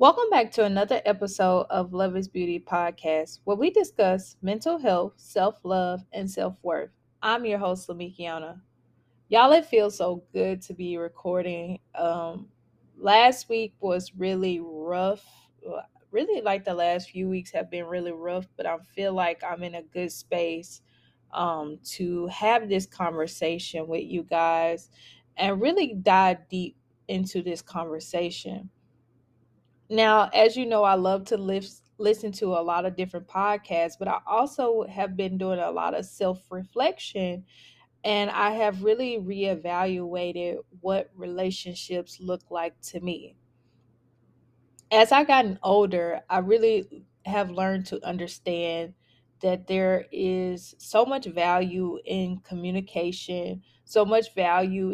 Welcome back to another episode of Love is Beauty podcast, where we discuss mental health, self love, and self worth. I'm your host, Lamekkiona. Y'all, it feels so good to be recording. Um, last week was really rough. Really, like the last few weeks have been really rough, but I feel like I'm in a good space um, to have this conversation with you guys and really dive deep into this conversation. Now, as you know, I love to lift, listen to a lot of different podcasts, but I also have been doing a lot of self reflection and I have really reevaluated what relationships look like to me. As I gotten older, I really have learned to understand that there is so much value in communication, so much value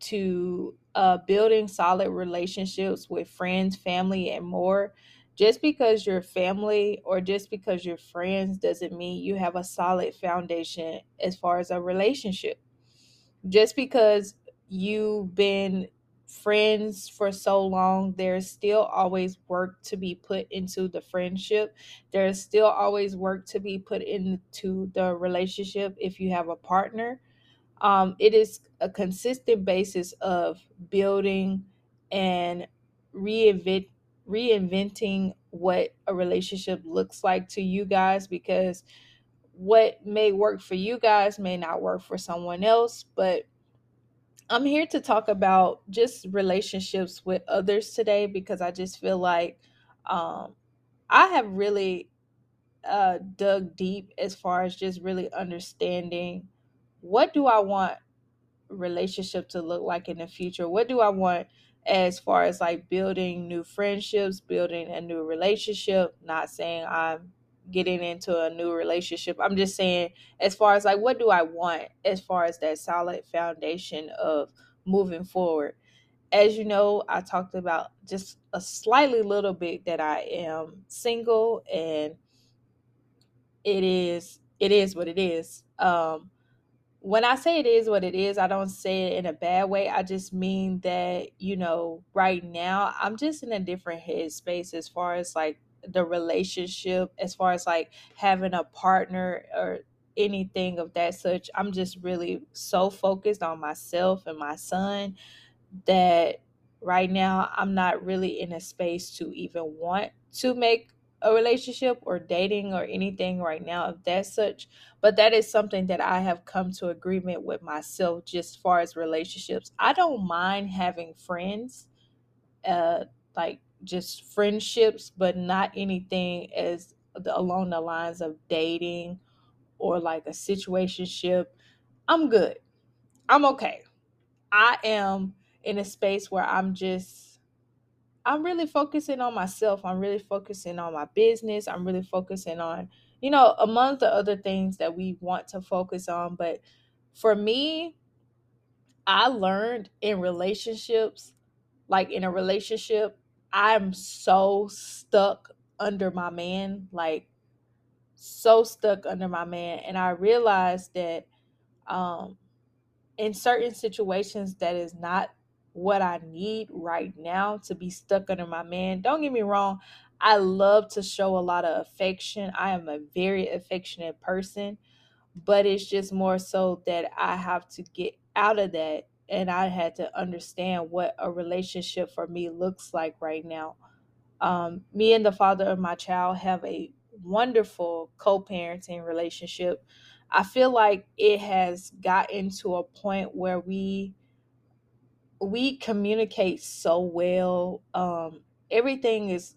into uh, building solid relationships with friends, family, and more. Just because you're family or just because you're friends doesn't mean you have a solid foundation as far as a relationship. Just because you've been friends for so long, there's still always work to be put into the friendship. There's still always work to be put into the relationship if you have a partner. Um, it is a consistent basis of building and reinvent reinventing what a relationship looks like to you guys because what may work for you guys may not work for someone else but i'm here to talk about just relationships with others today because i just feel like um, i have really uh, dug deep as far as just really understanding what do i want relationship to look like in the future? What do I want as far as like building new friendships, building a new relationship? Not saying I'm getting into a new relationship. I'm just saying as far as like what do I want as far as that solid foundation of moving forward. As you know, I talked about just a slightly little bit that I am single and it is it is what it is. Um when I say it is what it is, I don't say it in a bad way. I just mean that, you know, right now I'm just in a different headspace as far as like the relationship, as far as like having a partner or anything of that such. I'm just really so focused on myself and my son that right now I'm not really in a space to even want to make a relationship or dating or anything right now of that such but that is something that i have come to agreement with myself just far as relationships. I don't mind having friends uh like just friendships but not anything as the, along the lines of dating or like a situationship. I'm good. I'm okay. I am in a space where i'm just I'm really focusing on myself. I'm really focusing on my business. I'm really focusing on, you know, among the other things that we want to focus on. But for me, I learned in relationships, like in a relationship, I'm so stuck under my man, like so stuck under my man. And I realized that um in certain situations that is not what I need right now to be stuck under my man. Don't get me wrong, I love to show a lot of affection. I am a very affectionate person, but it's just more so that I have to get out of that and I had to understand what a relationship for me looks like right now. Um, me and the father of my child have a wonderful co parenting relationship. I feel like it has gotten to a point where we we communicate so well. Um, everything is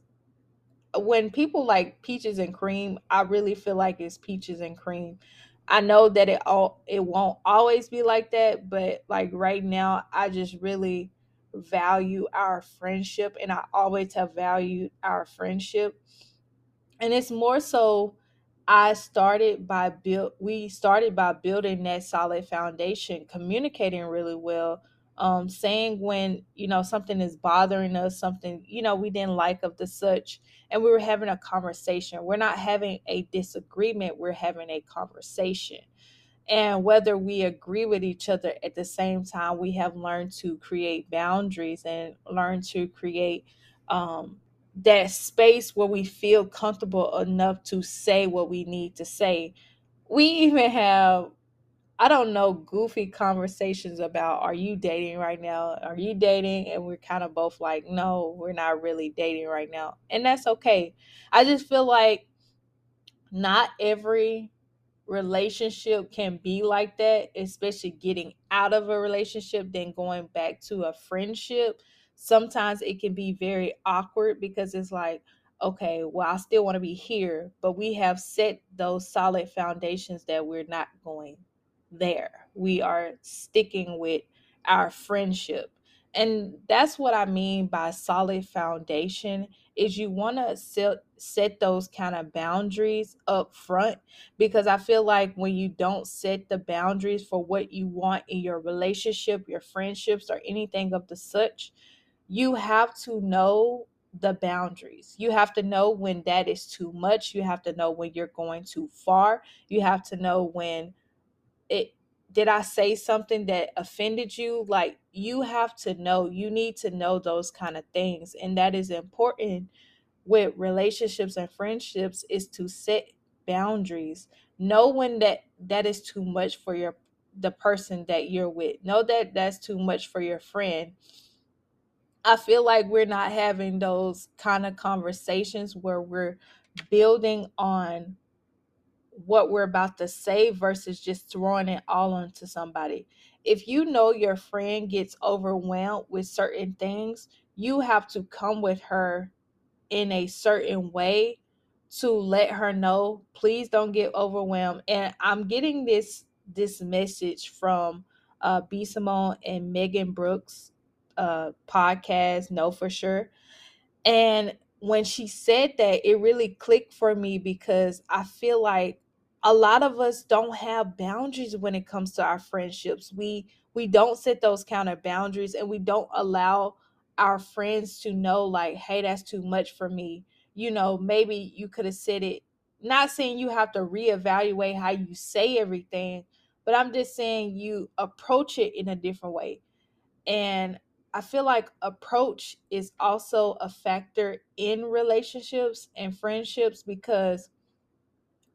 when people like peaches and cream, I really feel like it's peaches and cream. I know that it all it won't always be like that, but like right now, I just really value our friendship, and I always have valued our friendship. And it's more so I started by build we started by building that solid foundation, communicating really well, um, saying when, you know, something is bothering us, something, you know, we didn't like of the such, and we were having a conversation. We're not having a disagreement, we're having a conversation. And whether we agree with each other at the same time, we have learned to create boundaries and learn to create um, that space where we feel comfortable enough to say what we need to say. We even have I don't know, goofy conversations about are you dating right now? Are you dating? And we're kind of both like, no, we're not really dating right now. And that's okay. I just feel like not every relationship can be like that, especially getting out of a relationship, then going back to a friendship. Sometimes it can be very awkward because it's like, okay, well, I still want to be here, but we have set those solid foundations that we're not going there. We are sticking with our friendship. And that's what I mean by solid foundation is you want to set set those kind of boundaries up front because I feel like when you don't set the boundaries for what you want in your relationship, your friendships or anything of the such, you have to know the boundaries. You have to know when that is too much. You have to know when you're going too far. You have to know when it did I say something that offended you? Like you have to know, you need to know those kind of things. And that is important with relationships and friendships is to set boundaries. Know when that that is too much for your the person that you're with. Know that that's too much for your friend. I feel like we're not having those kind of conversations where we're building on what we're about to say versus just throwing it all onto somebody. If you know your friend gets overwhelmed with certain things, you have to come with her in a certain way to let her know please don't get overwhelmed and i'm getting this this message from uh b simone and megan brooks uh podcast know for sure and when she said that, it really clicked for me because I feel like a lot of us don't have boundaries when it comes to our friendships. We we don't set those of boundaries and we don't allow our friends to know like, hey, that's too much for me. You know, maybe you could have said it. Not saying you have to reevaluate how you say everything, but I'm just saying you approach it in a different way. And I feel like approach is also a factor in relationships and friendships because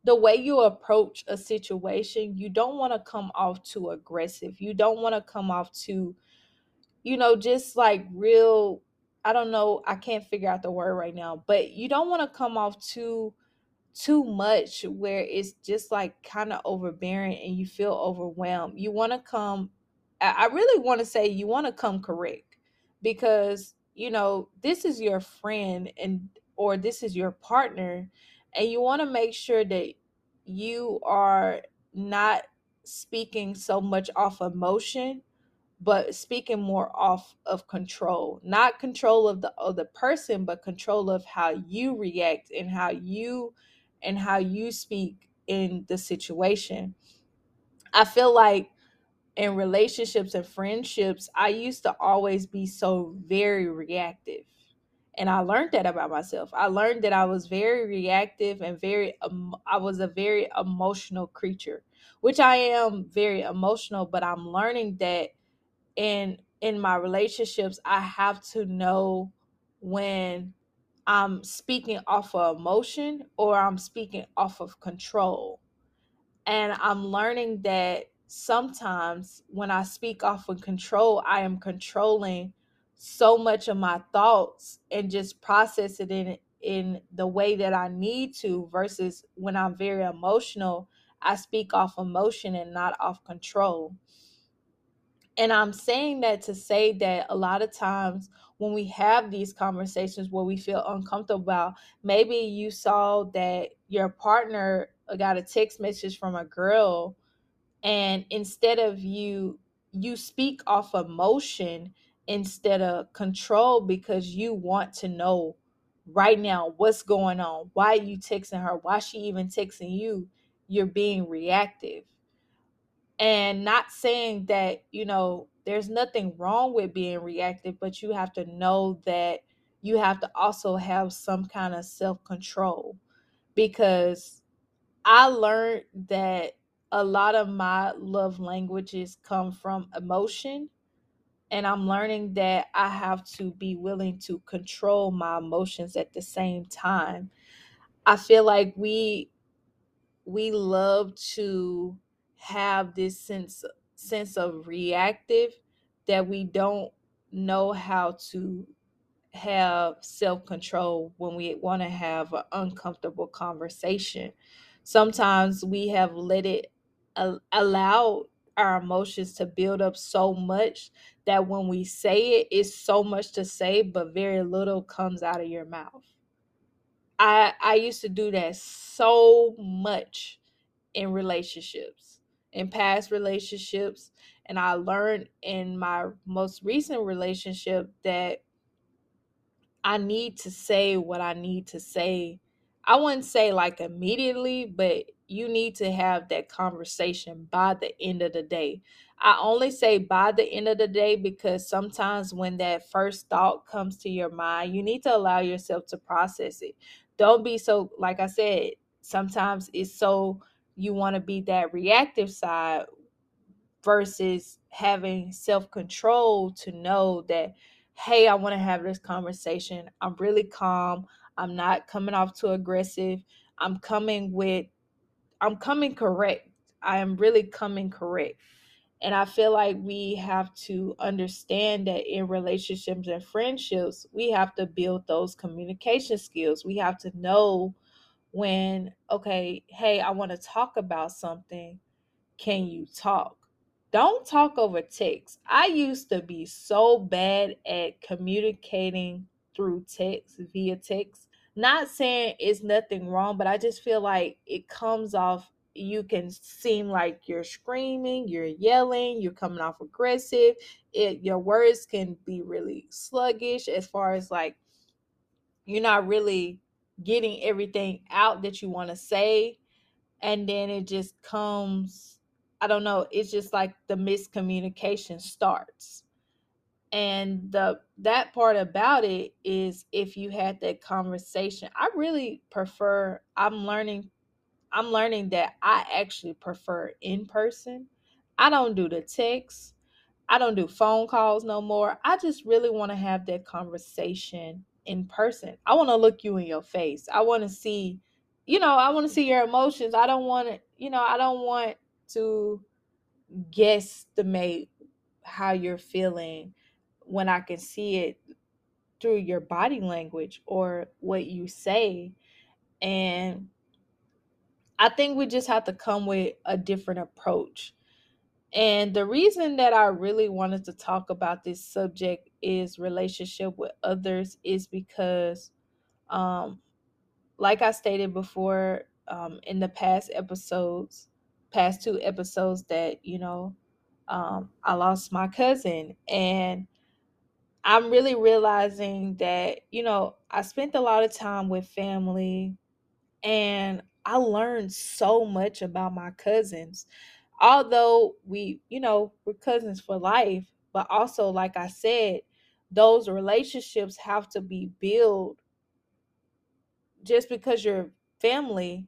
the way you approach a situation, you don't want to come off too aggressive. You don't want to come off too, you know, just like real. I don't know. I can't figure out the word right now, but you don't want to come off too too much where it's just like kind of overbearing and you feel overwhelmed. You want to come, I really want to say you want to come correct because, you know, this is your friend and, or this is your partner, and you want to make sure that you are not speaking so much off emotion but speaking more off of control. Not control of the other person but control of how you react and how you and how you speak in the situation. I feel like in relationships and friendships i used to always be so very reactive and i learned that about myself. I learned that i was very reactive and very um, i was a very emotional creature which i am very emotional but i'm learning that in in my relationships i have to know when i'm speaking off of emotion or i'm speaking off of control. And i'm learning that sometimes when i speak off of control i am controlling so much of my thoughts and just process it in in the way that i need to versus when i'm very emotional i speak off emotion and not off control. And I'm saying that to say that a lot of times when we have these conversations where we feel uncomfortable about, maybe you saw that your partner got a text message from a girl and instead of you you speak off emotion instead of control because you want to know right now what's going on. Why you texting her? Why she even texting you? You're being reactive. And not saying that you know there's nothing wrong with being reactive but you have to know that you have to also have some kind of self-control because i learned that a lot of my love languages come from emotion and I'm learning that I have to be willing to control my emotions at the same time. I feel like we we love to have this sense sense of reactive that we don't know how to have self-control when we want to have an uncomfortable conversation sometimes we have let it uh, allow our emotions to build up so much that when we say it it's so much to say but very little comes out of your mouth i i used to do that so much in relationships in past relationships and i learned in my most recent relationship that I need to say what I need to say. I wouldn't say like immediately, but you need to have that conversation by the end of the day. I only say by the end of the day because sometimes when that first thought comes to your mind, you need to allow yourself to process it. Don't be so, like I said, sometimes it's so you want to be that reactive side versus having self control to know that, hey, I want to have this conversation. I'm really calm. I'm not coming off too aggressive. I'm coming with, I'm coming correct. I am really coming correct. And I feel like we have to understand that in relationships and friendships, we have to build those communication skills. We have to know when, okay, hey, I want to talk about something. Can you talk? Don't talk over text. I used to be so bad at communicating through text, via text. Not saying it's nothing wrong, but I just feel like it comes off. You can seem like you're screaming, you're yelling, you're coming off aggressive. It your words can be really sluggish as far as like you're not really getting everything out that you want to say and then it just comes i don't know it's just like the miscommunication starts and the that part about it is if you had that conversation i really prefer i'm learning i'm learning that i actually prefer in person i don't do the text I don't do phone calls no more. I just really want to have that conversation in person. I want to look you in your face. I want to see, you know, I want to see your emotions. I don't want to, you know, I don't want to guesstimate how you're feeling when I can see it through your body language or what you say. And I think we just have to come with a different approach and the reason that I really wanted to talk about this subject is relationship with others is because um like I stated before um in the past episodes, past two episodes that, you know, um I lost my cousin and I'm really realizing that, you know, I spent a lot of time with family and I learned so much about my cousins. Although we, you know, we're cousins for life, but also, like I said, those relationships have to be built just because you're family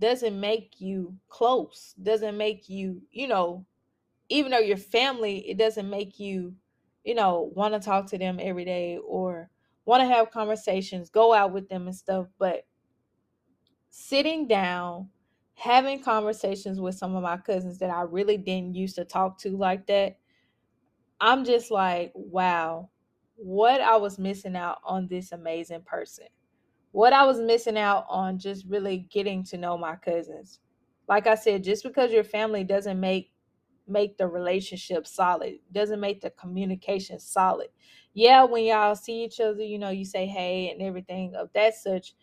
doesn't make you close, doesn't make you, you know, even though you're family, it doesn't make you, you know, want to talk to them every day or want to have conversations, go out with them and stuff. But sitting down, having conversations with some of my cousins that I really didn't used to talk to like that, I'm just like, wow, what I was missing out on this amazing person. What I was missing out on just really getting to know my cousins. Like I said, just because your family doesn't make make the relationship solid, doesn't make the communication solid. Yeah, when y'all see each other, you know, you say hey and everything of that such,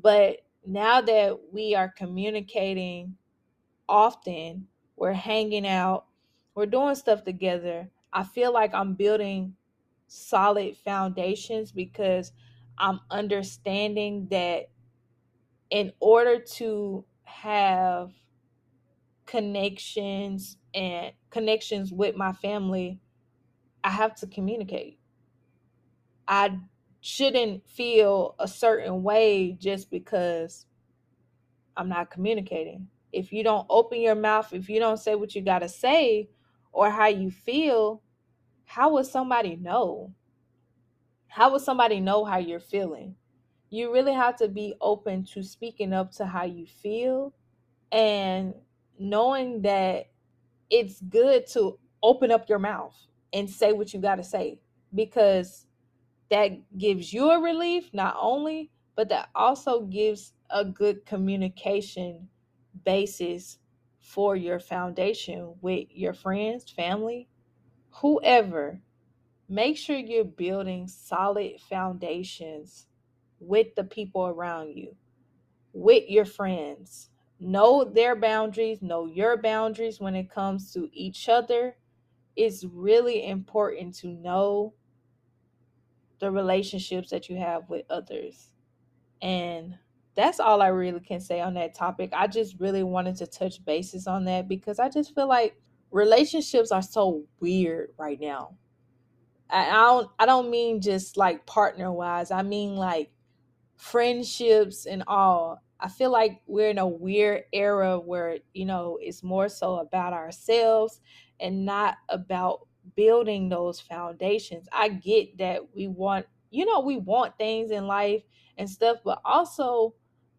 but now that we are communicating often, we're hanging out, we're doing stuff together, I feel like I'm building solid foundations because I'm understanding that in order to have connections and connections with my family, I have to communicate. I shouldn't feel a certain way just because I'm not communicating. If you don't open your mouth, if you don't say what you got to say or how you feel, how would somebody know? How would somebody know how you're feeling? You really have to be open to speaking up to how you feel and knowing that it's good to open up your mouth and say what you got to say because that gives you a relief not only but that also gives a good communication basis for your foundation with your friends family whoever. Make sure you're building solid foundations with the people around you with your friends know their boundaries know your boundaries when it comes to each other it's really important to know the relationships that you have with others. And that's all I really can say on that topic. I just really wanted to touch bases on that because I just feel like relationships are so weird right now. I, don't I don't mean just like partner wise. I mean like friendships and all. I feel like we're in a weird era where, you know, it's more so about ourselves and not about building those foundations. I get that we want, you know, we want things in life and stuff, but also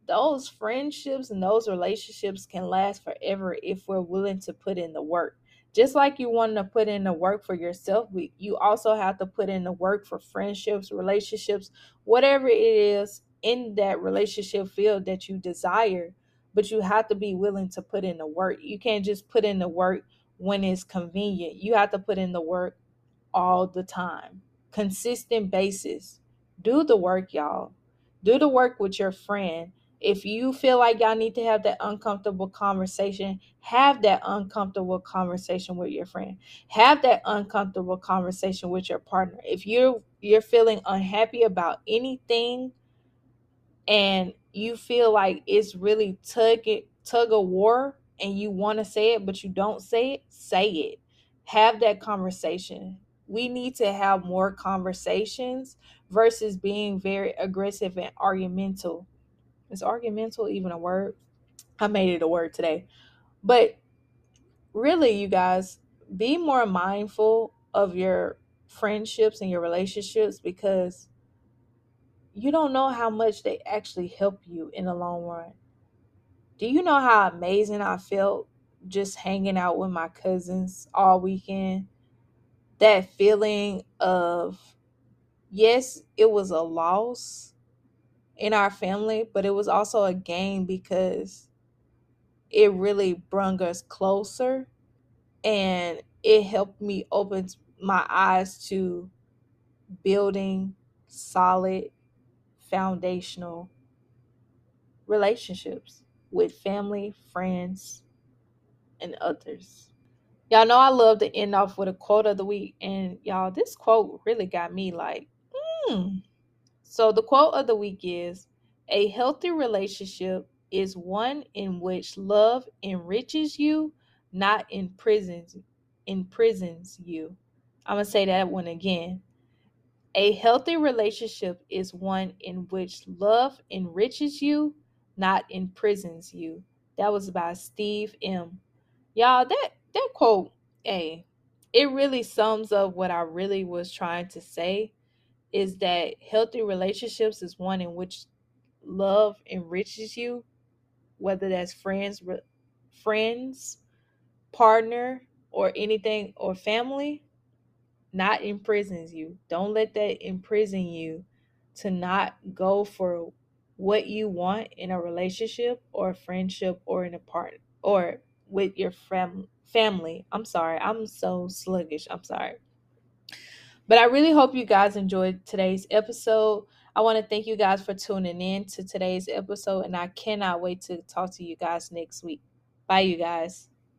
those friendships and those relationships can last forever if we're willing to put in the work. Just like you want to put in the work for yourself, we, you also have to put in the work for friendships, relationships, whatever it is in that relationship field that you desire. But you have to be willing to put in the work. You can't just put in the work when it's convenient. You have to put in the work all the time, consistent basis. Do the work, y'all. Do the work with your friend. If you feel like y'all need to have that uncomfortable conversation, have that uncomfortable conversation with your friend. Have that uncomfortable conversation with your partner. If you're you're feeling unhappy about anything and you feel like it's really tug tug of war and you want to say it but you don't say it, say it. Have that conversation. We need to have more conversations versus being very aggressive and argumental. Is argumental even a word? I made it a word today. But really, you guys, be more mindful of your friendships and your relationships because you don't know how much they actually help you in the long run. Do you know how amazing I felt just hanging out with my cousins all weekend? That feeling of, yes, it was a loss in our family, but it was also a gain because it really brung us closer and it helped me open my eyes to building solid foundational relationships with family, friends, and others. Y'all know I love to end off with a quote of the week, and y'all, this quote really got me like, hmm. So, the quote of the week is A healthy relationship is one in which love enriches you, not imprisons imprisons you. I'm going to say that one again. A healthy relationship is one in which love enriches you, not imprisons you. That was by Steve M. Y'all, that that quote, hey, it really sums up what I really was trying to say is that healthy relationships is one in which love enriches you, whether that's friends, friends, partner, or anything or family, not imprisons you. Don't let that imprison you to not go for what you want in a relationship or a friendship or in a part or with your fam- family. I'm sorry. I'm so sluggish. I'm sorry. But I really hope you guys enjoyed today's episode. I want to thank you guys for tuning in to today's episode, and I cannot wait to talk to you guys next week. Bye, you guys.